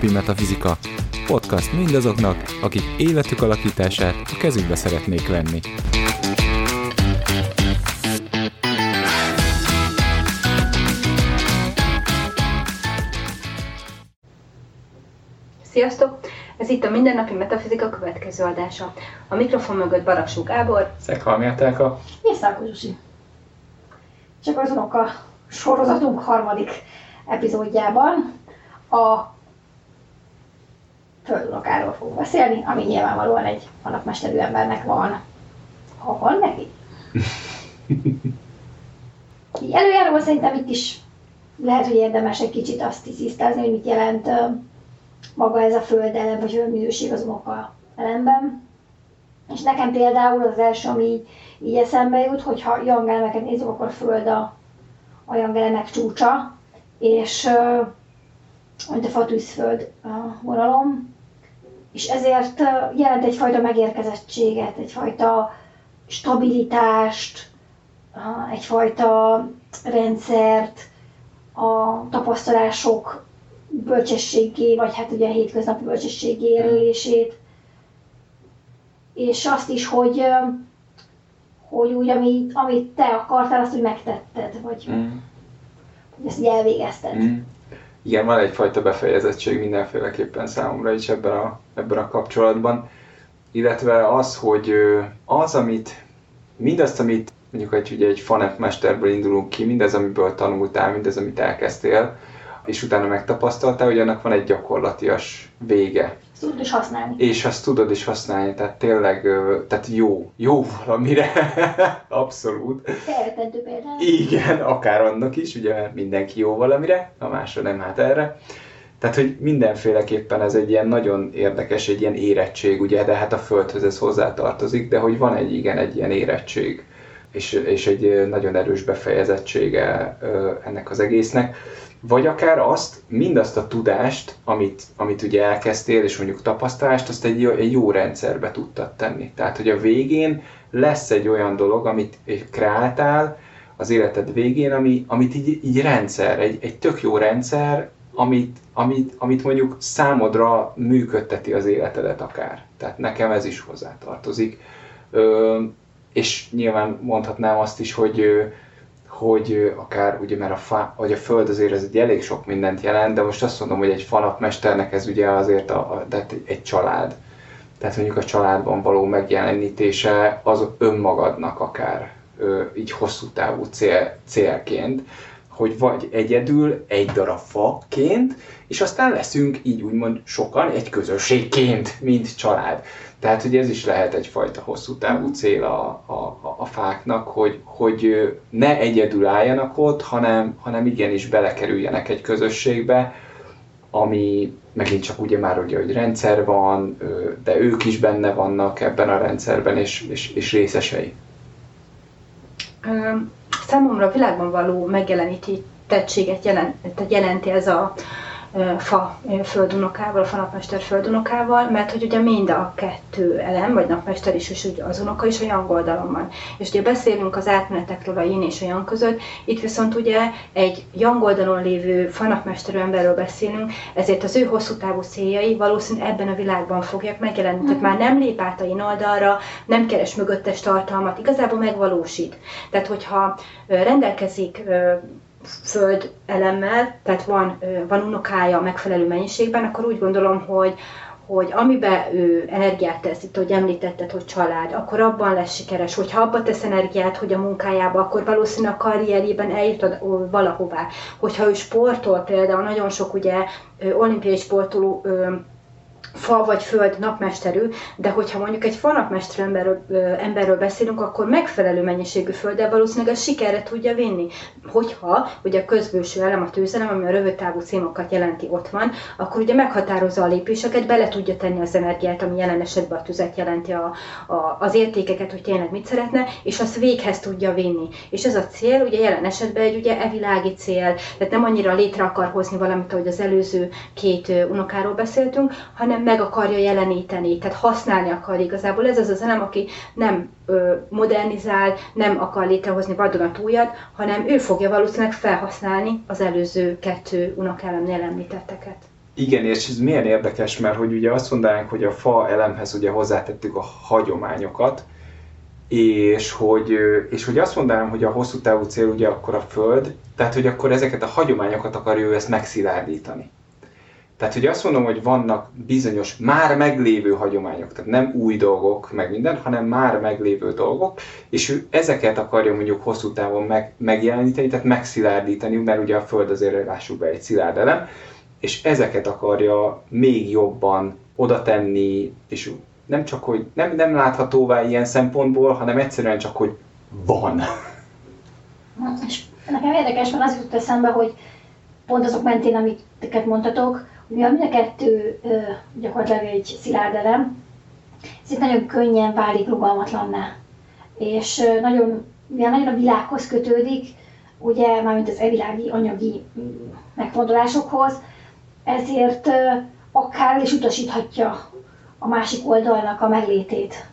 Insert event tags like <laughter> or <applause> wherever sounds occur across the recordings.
mindennapi metafizika. Podcast mindazoknak, akik életük alakítását a kezükbe szeretnék venni. Sziasztok! Ez itt a Mindennapi Metafizika következő adása. A mikrofon mögött Baraksó Gábor. Szekhalmi Etelka. És Szálko Zsusi. Csak az unoka sorozatunk harmadik epizódjában a földunokáról fogunk beszélni, ami nyilvánvalóan egy alapmesterű embernek van. Ha van neki? <laughs> Így előjáróban szerintem itt is lehet, hogy érdemes egy kicsit azt tisztázni, hogy mit jelent maga ez a földelem, vagy minőség az unoka elemben. És nekem például az első, ami így, így eszembe jut, hogyha jangelemeket nézzük, akkor föld a, a jangelemek csúcsa, és mint a fatűzföld a vonalom, és ezért jelent egyfajta megérkezettséget, egyfajta stabilitást, egyfajta rendszert, a tapasztalások bölcsességé, vagy hát ugye a hétköznapi bölcsességé érlését, és azt is, hogy, hogy úgy, amit, amit te akartál, azt úgy megtetted, vagy Mm. hogy ezt így elvégezted. Mm. Igen, van egyfajta befejezettség mindenféleképpen számomra is ebben a, ebben a kapcsolatban. Illetve az, hogy az, amit, mindazt, amit mondjuk egy, ugye egy fanetmesterből indulunk ki, mindez, amiből tanultál, mindez, amit elkezdtél, és utána megtapasztaltál, hogy annak van egy gyakorlatias vége. Ezt tudod is használni. És azt tudod is használni, tehát tényleg, tehát jó, jó valamire, <laughs> abszolút. Elrettentő például. Igen, akár annak is, ugye mert mindenki jó valamire, a másra nem hát erre. Tehát, hogy mindenféleképpen ez egy ilyen nagyon érdekes, egy ilyen érettség, ugye, de hát a Földhöz ez hozzátartozik, de hogy van egy igen, egy ilyen érettség, és, és egy nagyon erős befejezettsége ennek az egésznek. Vagy akár azt, mindazt a tudást, amit, amit ugye elkezdtél, és mondjuk tapasztalást, azt egy, egy jó rendszerbe tudtad tenni. Tehát, hogy a végén lesz egy olyan dolog, amit kreáltál az életed végén, ami, amit így, így rendszer, egy, egy tök jó rendszer, amit, amit, amit mondjuk számodra működteti az életedet akár. Tehát nekem ez is hozzátartozik. Ö, és nyilván mondhatnám azt is, hogy hogy akár ugye, mert a, fa, vagy a föld azért ez egy elég sok mindent jelent, de most azt mondom, hogy egy falapmesternek ez ugye azért a, a, tehát egy, család. Tehát mondjuk a családban való megjelenítése az önmagadnak akár így hosszú távú cél, célként, hogy vagy egyedül, egy darab faként, és aztán leszünk így úgymond sokan egy közösségként, mint család. Tehát, hogy ez is lehet egyfajta hosszú távú cél a, a, a- fáknak, hogy, hogy ne egyedül álljanak ott, hanem, hanem igenis belekerüljenek egy közösségbe, ami megint csak ugye már ugye, hogy rendszer van, de ők is benne vannak ebben a rendszerben, és, és, és részesei. Számomra világban való megjelenítettséget jelent, tehát jelenti ez a fa földunokával, a fanapmester földunokával, mert hogy ugye mind a kettő elem, vagy napmester is, és ugye az unoka is a yang oldalon van. És ugye beszélünk az átmenetekről a yin és a yang között, itt viszont ugye egy yang oldalon lévő fanapmesterű emberről beszélünk, ezért az ő hosszú távú céljai valószínűleg ebben a világban fogják megjelenni. Tehát már nem lép át a yin oldalra, nem keres mögöttes tartalmat, igazából megvalósít. Tehát, hogyha rendelkezik föld elemmel, tehát van, van unokája megfelelő mennyiségben, akkor úgy gondolom, hogy hogy amiben ő energiát tesz, itt ahogy említetted, hogy család, akkor abban lesz sikeres, hogyha abba tesz energiát, hogy a munkájába, akkor valószínűleg a karrierjében eljut valahová. Hogyha ő sportol például, nagyon sok ugye olimpiai sportoló fa vagy föld napmesterű, de hogyha mondjuk egy fa napmesterű emberről, emberről beszélünk, akkor megfelelő mennyiségű földdel valószínűleg a sikerre tudja vinni. Hogyha ugye a közbőső elem, a tőzelem, ami a rövid távú célokat jelenti, ott van, akkor ugye meghatározza a lépéseket, bele tudja tenni az energiát, ami jelen esetben a tüzet jelenti, a, a, az értékeket, hogy tényleg mit szeretne, és azt véghez tudja vinni. És ez a cél, ugye jelen esetben egy ugye evilági cél, tehát nem annyira létre akar hozni valamit, ahogy az előző két unokáról beszéltünk, hanem meg akarja jeleníteni, tehát használni akar igazából. Ez az az elem, aki nem modernizál, nem akar létrehozni vadonatújat, hanem ő fogja valószínűleg felhasználni az előző kettő unokálemnél említetteket. Igen, és ez milyen érdekes, mert hogy ugye azt mondanánk, hogy a fa elemhez ugye hozzátettük a hagyományokat, és hogy, és hogy azt mondanám, hogy a hosszú távú cél ugye akkor a Föld, tehát hogy akkor ezeket a hagyományokat akarja ő ezt megszilárdítani. Tehát, hogy azt mondom, hogy vannak bizonyos már meglévő hagyományok, tehát nem új dolgok, meg minden, hanem már meglévő dolgok, és ő ezeket akarja mondjuk hosszú távon meg, megjeleníteni, tehát megszilárdítani, mert ugye a Föld azért lássuk be egy szilárd elem, és ezeket akarja még jobban oda tenni, és nem csak, hogy nem, nem láthatóvá ilyen szempontból, hanem egyszerűen csak, hogy van. És nekem érdekes, mert az jutott eszembe, hogy pont azok mentén, amiket mondtatok, mivel mind a kettő gyakorlatilag egy szilárd elem, ezért nagyon könnyen válik rugalmatlanná. És nagyon, mivel nagyon a világhoz kötődik, ugye mármint az evilági anyagi megfordulásokhoz, ezért akár is utasíthatja a másik oldalnak a meglétét.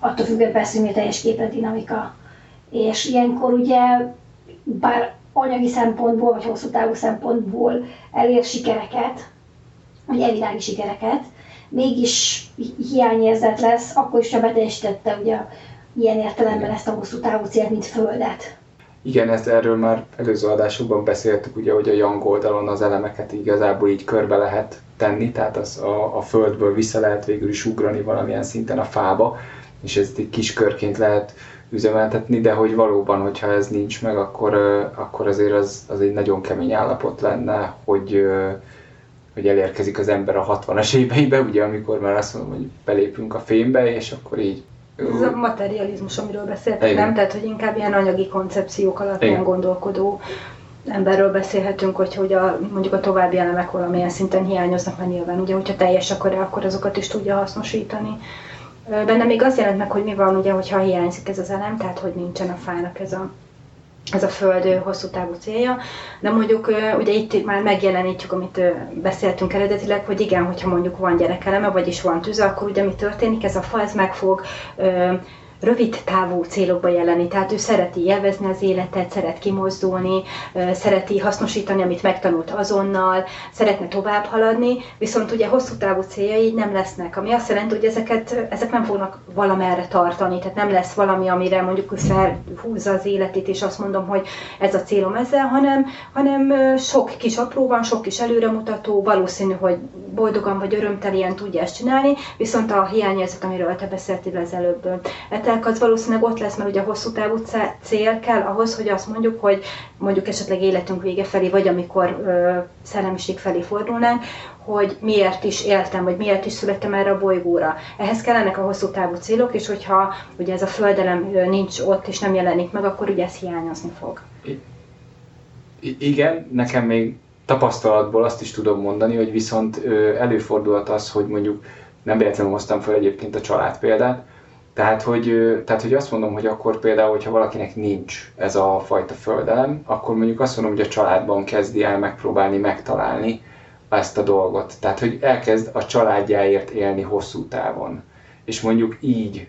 Attól függően persze, hogy teljes képlet dinamika. És ilyenkor ugye, bár anyagi szempontból, vagy hosszú távú szempontból elér sikereket, vagy elvilági sikereket, mégis hiányérzet lesz, akkor is, ha beteljesítette ugye ilyen értelemben ezt a hosszú távú célt, mint Földet. Igen, ezt erről már előző adásokban beszéltük, ugye, hogy a Young oldalon az elemeket igazából így körbe lehet tenni, tehát az a, a földből vissza lehet végül is ugrani valamilyen szinten a fába, és ezt egy kis körként lehet üzemeltetni, de hogy valóban, hogyha ez nincs meg, akkor, akkor azért az, az egy nagyon kemény állapot lenne, hogy, hogy elérkezik az ember a 60-as éveibe, ugye amikor már azt mondom, hogy belépünk a fénybe, és akkor így ez a materializmus, amiről beszéltek, nem? Tehát, hogy inkább ilyen anyagi koncepciók alapján gondolkodó emberről beszélhetünk, hogy, hogy a, mondjuk a további elemek valamilyen szinten hiányoznak, mert nyilván ugye, hogyha teljes akkor akkor azokat is tudja hasznosítani. Benne még az jelent meg, hogy mi van, ugye, hogyha hiányzik ez az elem, tehát hogy nincsen a fának ez a, ez a föld hosszú távú célja, de mondjuk ugye itt már megjelenítjük, amit beszéltünk eredetileg, hogy igen, hogyha mondjuk van gyerekeleme, vagyis van tűze, akkor ugye mi történik, ez a fa ez meg fog rövid távú célokba jelenni. Tehát ő szereti élvezni az életet, szeret kimozdulni, szereti hasznosítani, amit megtanult azonnal, szeretne tovább haladni, viszont ugye hosszú távú céljai nem lesznek, ami azt jelenti, hogy ezeket, ezek nem fognak valamerre tartani, tehát nem lesz valami, amire mondjuk ő felhúzza az életét, és azt mondom, hogy ez a célom ezzel, hanem, hanem sok kis apró van, sok kis előremutató, valószínű, hogy boldogan vagy örömtelien tudja ezt csinálni, viszont a hiányérzet, amiről te beszéltél az előbb, etelk, az valószínűleg ott lesz, mert ugye a hosszú távú cél kell ahhoz, hogy azt mondjuk, hogy mondjuk esetleg életünk vége felé, vagy amikor ö, szellemiség felé fordulnánk, hogy miért is éltem, vagy miért is születtem erre a bolygóra. Ehhez kellenek a hosszú távú célok, és hogyha ugye ez a földelem nincs ott, és nem jelenik meg, akkor ugye ez hiányozni fog. I- igen, nekem még tapasztalatból azt is tudom mondani, hogy viszont előfordulhat az, hogy mondjuk nem véletlenül hoztam fel egyébként a család példát, tehát hogy, tehát, hogy azt mondom, hogy akkor például, hogyha valakinek nincs ez a fajta földelem, akkor mondjuk azt mondom, hogy a családban kezdi el megpróbálni megtalálni ezt a dolgot. Tehát, hogy elkezd a családjáért élni hosszú távon. És mondjuk így,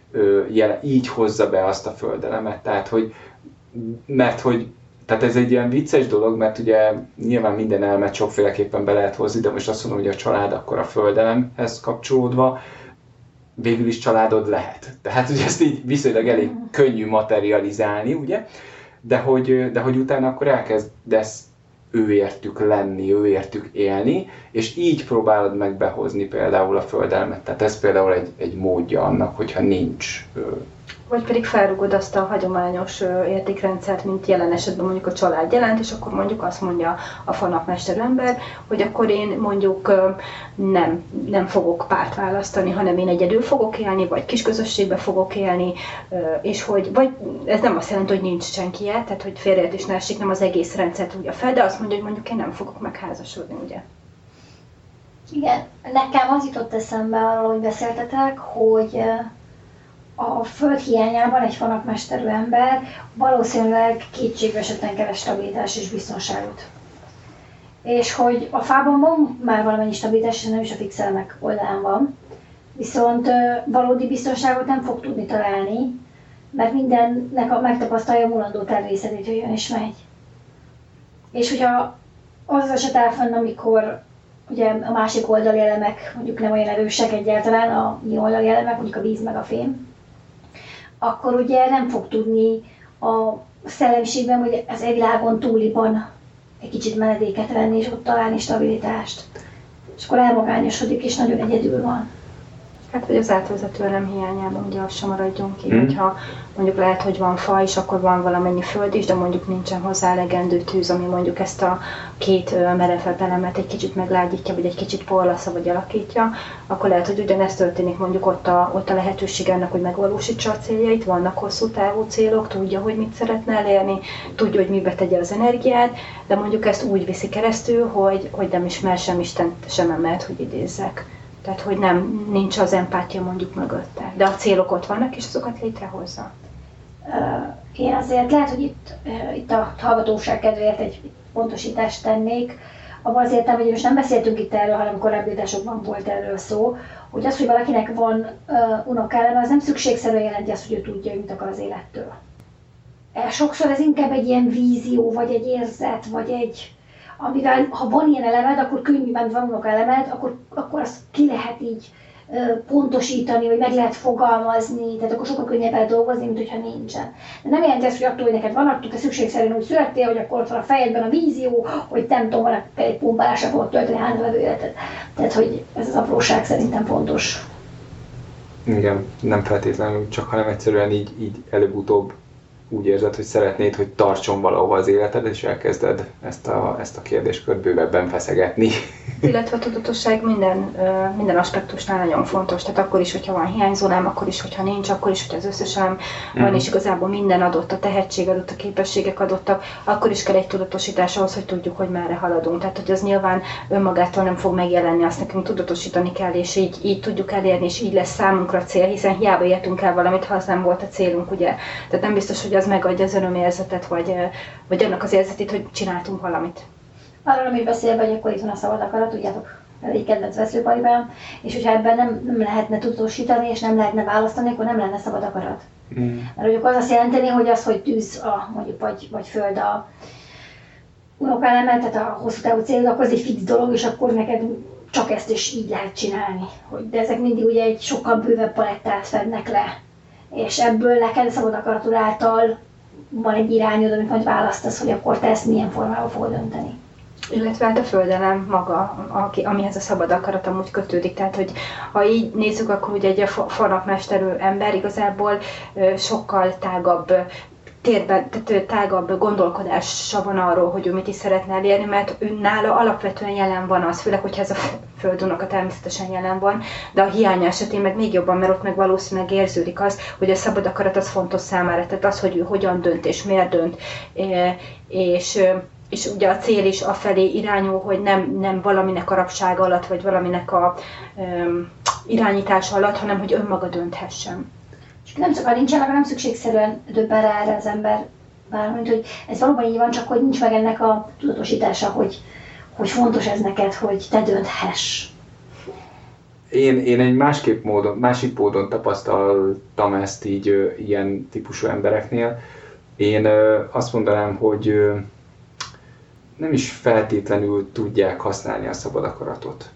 így hozza be azt a földelemet. Tehát, hogy mert hogy tehát ez egy ilyen vicces dolog, mert ugye nyilván minden elmet sokféleképpen be lehet hozni, de most azt mondom, hogy a család akkor a földelemhez kapcsolódva, végül is családod lehet. Tehát ugye ezt így viszonylag elég könnyű materializálni, ugye? De hogy, de hogy utána akkor elkezdesz őértük lenni, őértük élni, és így próbálod meg behozni például a földelmet. Tehát ez például egy, egy módja annak, hogyha nincs vagy pedig felrugod azt a hagyományos értékrendszert, mint jelen esetben mondjuk a család jelent, és akkor mondjuk azt mondja a fanapmester ember, hogy akkor én mondjuk nem, nem fogok párt választani, hanem én egyedül fogok élni, vagy kis közösségbe fogok élni, és hogy, vagy ez nem azt jelenti, hogy nincs senki tehát hogy félreértés ne esik, nem az egész rendszert tudja fel, de azt mondja, hogy mondjuk én nem fogok megházasodni, ugye? Igen, nekem az jutott eszembe arról, hogy beszéltetek, hogy a föld hiányában egy fanakmesterű ember valószínűleg kétségbe esetlen keres stabilitás és biztonságot. És hogy a fában van már valamennyi stabilitás, és nem is a fixelmek oldalán van, viszont valódi biztonságot nem fog tudni találni, mert mindennek a megtapasztalja a mulandó természetét, hogy jön és megy. És hogyha az az eset áll fenn, amikor ugye a másik oldali elemek mondjuk nem olyan erősek egyáltalán, a mi oldali elemek, mondjuk a víz meg a fém, akkor ugye nem fog tudni a szellemiségben, hogy az egyvilágon túliban egy kicsit menedéket venni, és ott találni stabilitást. És akkor elmagányosodik, és nagyon egyedül van. Hát, vagy az átvezető elem hiányában ugye az sem maradjon ki, mm. hogyha mondjuk lehet, hogy van fa és akkor van valamennyi föld is, de mondjuk nincsen hozzá elegendő tűz, ami mondjuk ezt a két merevebb elemet egy kicsit meglágyítja, vagy egy kicsit porlasza, vagy alakítja, akkor lehet, hogy ugyanezt történik mondjuk ott a, ott a lehetőség ennek, hogy megvalósítsa a céljait, vannak hosszú távú célok, tudja, hogy mit szeretne elérni, tudja, hogy mibe tegye az energiát, de mondjuk ezt úgy viszi keresztül, hogy, hogy nem ismer sem Isten, sem emelt, hogy idézzek. Tehát, hogy nem, nincs az empátia mondjuk mögötte. De a célok ott vannak, és azokat létrehozza. Én azért lehet, hogy itt, itt a hallgatóság kedvéért egy pontosítást tennék. Abban az értem, hogy most nem beszéltünk itt erről, hanem korábbi adásokban volt erről szó, hogy az, hogy valakinek van uh, unokállama, az nem szükségszerűen jelenti azt, hogy ő tudja, mit akar az élettől. Sokszor ez inkább egy ilyen vízió, vagy egy érzet, vagy egy, amivel ha van ilyen elemed, akkor könnyűben van unok elemed, akkor, akkor azt ki lehet így pontosítani, vagy meg lehet fogalmazni, tehát akkor sokkal könnyebb dolgozni, mint hogyha nincsen. De nem jelenti ezt, hogy attól, hogy neked van, attól te szükségszerűen úgy születtél, hogy akkor ott van a fejedben a vízió, hogy nem tudom, van egy pumpálásra fogod tölteni hátralévő életet. Tehát, hogy ez az apróság szerintem fontos. Igen, nem feltétlenül, csak hanem egyszerűen így, így előbb-utóbb úgy érzed, hogy szeretnéd, hogy tartson valahova az életed, és elkezded ezt a, ezt a kérdéskört bővebben feszegetni. <laughs> Illetve a tudatosság minden, minden aspektusnál nagyon fontos. Tehát akkor is, hogyha van hiányzónám, akkor is, hogyha nincs, akkor is, hogy az összes elem mm. van, és igazából minden adott, a tehetség adott, a képességek adottak, akkor is kell egy tudatosítás ahhoz, hogy tudjuk, hogy merre haladunk. Tehát, hogy az nyilván önmagától nem fog megjelenni, azt nekünk tudatosítani kell, és így, így tudjuk elérni, és így lesz számunkra cél, hiszen hiába értünk el valamit, ha az nem volt a célunk, ugye. Tehát nem biztos, hogy az megadja az örömérzetet, vagy, vagy annak az érzetét, hogy csináltunk valamit. Arról, amit beszélve, hogy akkor itt van a szabad akarat, tudjátok, egy kedvenc veszőparibám, és hogyha ebben nem, nem lehetne tudósítani, és nem lehetne választani, akkor nem lenne szabad akarat. Mm. Mert mondjuk az azt jelenteni, hogy az, hogy tűz a, mondjuk, vagy, vagy föld a unokálemet, tehát a hosszú távú cél, akkor az egy fix dolog, és akkor neked csak ezt is így lehet csinálni. Hogy, de ezek mindig ugye egy sokkal bővebb palettát fednek le és ebből neked szabad akaratod által van egy irányod, amit majd választasz, hogy akkor te ezt milyen formában fogod dönteni. Illetve hát a földelem maga, aki, amihez a szabad akarat amúgy kötődik. Tehát, hogy ha így nézzük, akkor ugye egy farnakmesterő ember igazából sokkal tágabb térben, tehát tágabb gondolkodása van arról, hogy ő mit is szeretne elérni, mert ő nála alapvetően jelen van az, főleg, hogyha ez a földunoka természetesen jelen van, de a hiánya esetén meg még jobban, mert ott meg valószínűleg érződik az, hogy a szabad akarat az fontos számára, tehát az, hogy ő hogyan dönt és miért dönt, és és ugye a cél is afelé irányul, hogy nem, nem valaminek a rabsága alatt, vagy valaminek a um, irányítása alatt, hanem hogy önmaga dönthessen. És nem csak a nincsen, akkor nem szükségszerűen döbben rá erre az ember, bármint, hogy ez valóban így van, csak hogy nincs meg ennek a tudatosítása, hogy, hogy fontos ez neked, hogy te dönthess. Én, én egy másképp módon, másik módon tapasztaltam ezt így ilyen típusú embereknél. Én azt mondanám, hogy nem is feltétlenül tudják használni a szabad akaratot.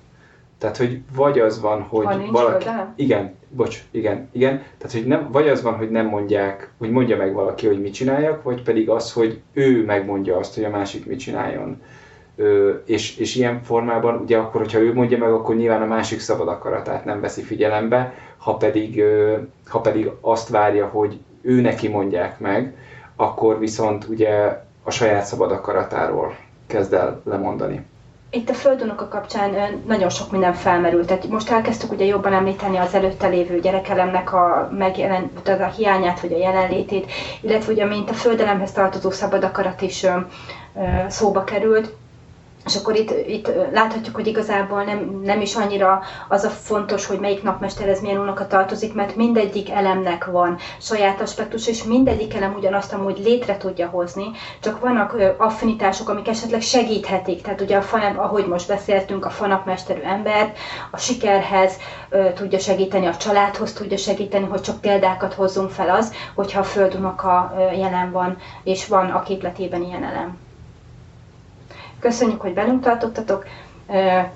Tehát, hogy vagy az van, hogy ha valaki... Igen, bocs, igen, igen. Tehát, hogy nem, vagy az van, hogy nem mondják, hogy mondja meg valaki, hogy mit csináljak, vagy pedig az, hogy ő megmondja azt, hogy a másik mit csináljon. Ö, és, és ilyen formában, ugye akkor, hogyha ő mondja meg, akkor nyilván a másik szabad akaratát nem veszi figyelembe, ha pedig, ö, ha pedig azt várja, hogy ő neki mondják meg, akkor viszont ugye a saját szabad akaratáról kezd el lemondani itt a földunok kapcsán nagyon sok minden felmerült. Tehát most elkezdtük ugye jobban említeni az előtte lévő gyerekelemnek a, megjelen, a hiányát, vagy a jelenlétét, illetve ugye mint a földelemhez tartozó szabad akarat is szóba került és akkor itt, itt láthatjuk, hogy igazából nem, nem is annyira az a fontos, hogy melyik napmesterhez milyen unoka tartozik, mert mindegyik elemnek van saját aspektus, és mindegyik elem ugyanazt amúgy létre tudja hozni, csak vannak affinitások, amik esetleg segíthetik. Tehát ugye, a fa, ahogy most beszéltünk, a fanapmesterű ember a sikerhez tudja segíteni, a családhoz tudja segíteni, hogy csak példákat hozzunk fel az, hogyha a földunoka jelen van, és van a képletében ilyen elem. Köszönjük, hogy velünk tartottatok.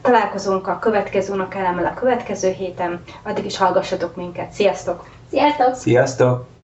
Találkozunk a következő unokelemmel a következő héten. Addig is hallgassatok minket. Sziasztok! Sziasztok! Sziasztok!